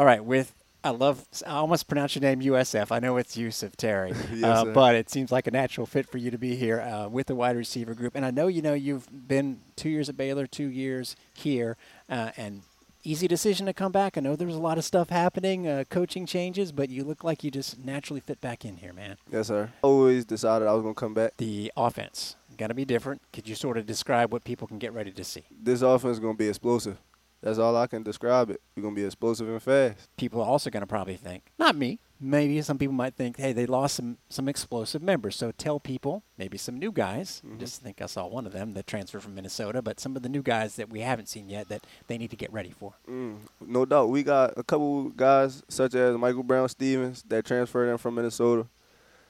All right, with I love I almost pronounce your name USF. I know it's Yusuf Terry, Yes, uh, but it seems like a natural fit for you to be here uh, with the wide receiver group. And I know you know you've been two years at Baylor, two years here, uh, and easy decision to come back. I know there's a lot of stuff happening, uh, coaching changes, but you look like you just naturally fit back in here, man. Yes, sir. Always decided I was gonna come back. The offense gonna be different. Could you sort of describe what people can get ready to see? This offense is gonna be explosive. That's all I can describe it. We're gonna be explosive and fast. people are also going to probably think, not me, maybe some people might think, hey, they lost some, some explosive members. So tell people, maybe some new guys, just think I saw one of them that transferred from Minnesota, but some of the new guys that we haven't seen yet that they need to get ready for. Mm, no doubt. We got a couple guys such as Michael Brown Stephens that transferred in from Minnesota.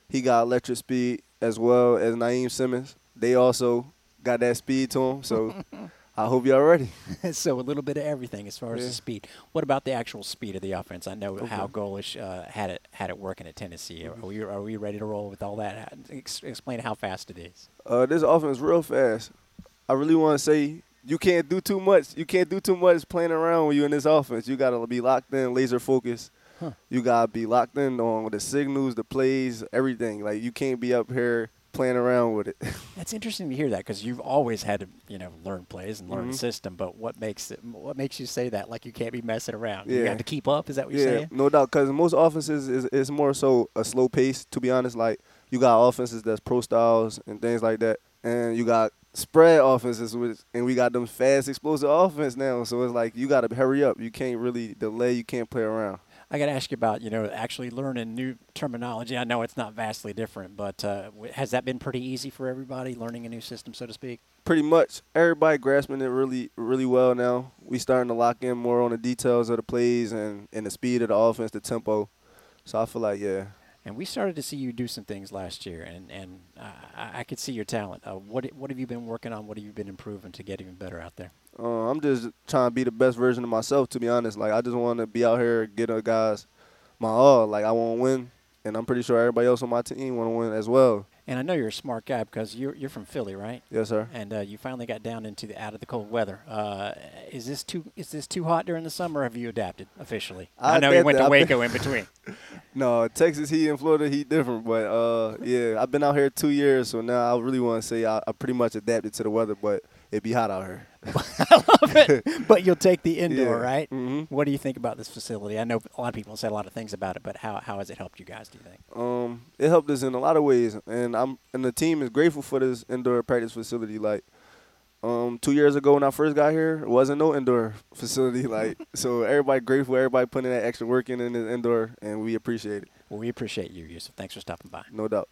He got electric speed as well as Naeem Simmons. They also got that speed to them. So I hope y'all ready. so a little bit of everything as far as Yeah. the speed. What about the actual speed of the offense? I know how Okay. Golesh uh, had it had it working at Tennessee. Are we are we ready to roll with all that? Ex- explain how fast it is. Uh, this offense real fast. I really want to say you can't do too much. You can't do too much playing around when you in this offense. You gotta be locked in, laser focused. Huh. You gotta be locked in on the signals, the plays, everything. Like you can't be up here playing around with it. That's interesting to hear that because you've always had to, you know, learn plays and learn the Mhm. system. But what makes it? What makes you say that? Like you can't be messing around. You Yeah. got to keep up. Is that what you're yeah, saying? no doubt. Because most offenses is is more so a slow pace. To be honest, like you got offenses that's pro styles and things like that, and you got spread offenses, which and we got them fast, explosive offense now. So it's like you got to hurry up. You can't really delay. You can't play around. I got to ask you about, you know, actually learning new terminology. I know it's not vastly different, but uh, has that been pretty easy for everybody learning a new system, so to speak? Pretty much everybody grasping it really, really well now. We starting to lock in more on the details of the plays and, and the speed of the offense, the tempo. So I feel like yeah, And we started to see you do some things last year, and and uh, I, I could see your talent. Uh, what what have you been working on? What have you been improving to get even better out there? Uh, I'm just trying to be the best version of myself. To be honest, like I just want to be out here, get the guys my all. Like I want to win, and I'm pretty sure everybody else on my team want to win as well. And I know you're a smart guy because you're you're from Philly, right? Yes, sir. and uh, you finally got down into the out of the cold weather. Uh, is this too is this too hot during the summer? Or have you adapted officially? I, I know you went to. Waco in between. No, Texas heat and Florida heat different, but uh, yeah, I've been out here two years, so now I really want to say I, I pretty much adapted to the weather, but it be hot out here. I Love it. But you'll take the indoor, Yeah. right? Mhm. What do you think about this facility? I know a lot of people said a lot of things about it, but how, how has it helped you guys? Do you think? Um, it helped us in a lot of ways, and I'm and the team is grateful for this indoor practice facility. Like, um, two years ago when I first got here, it wasn't no indoor facility. Like, so everybody grateful, everybody putting that extra work in in the indoor, and we appreciate it, Well, we appreciate you, Yusuf. Thanks for stopping by. no doubt.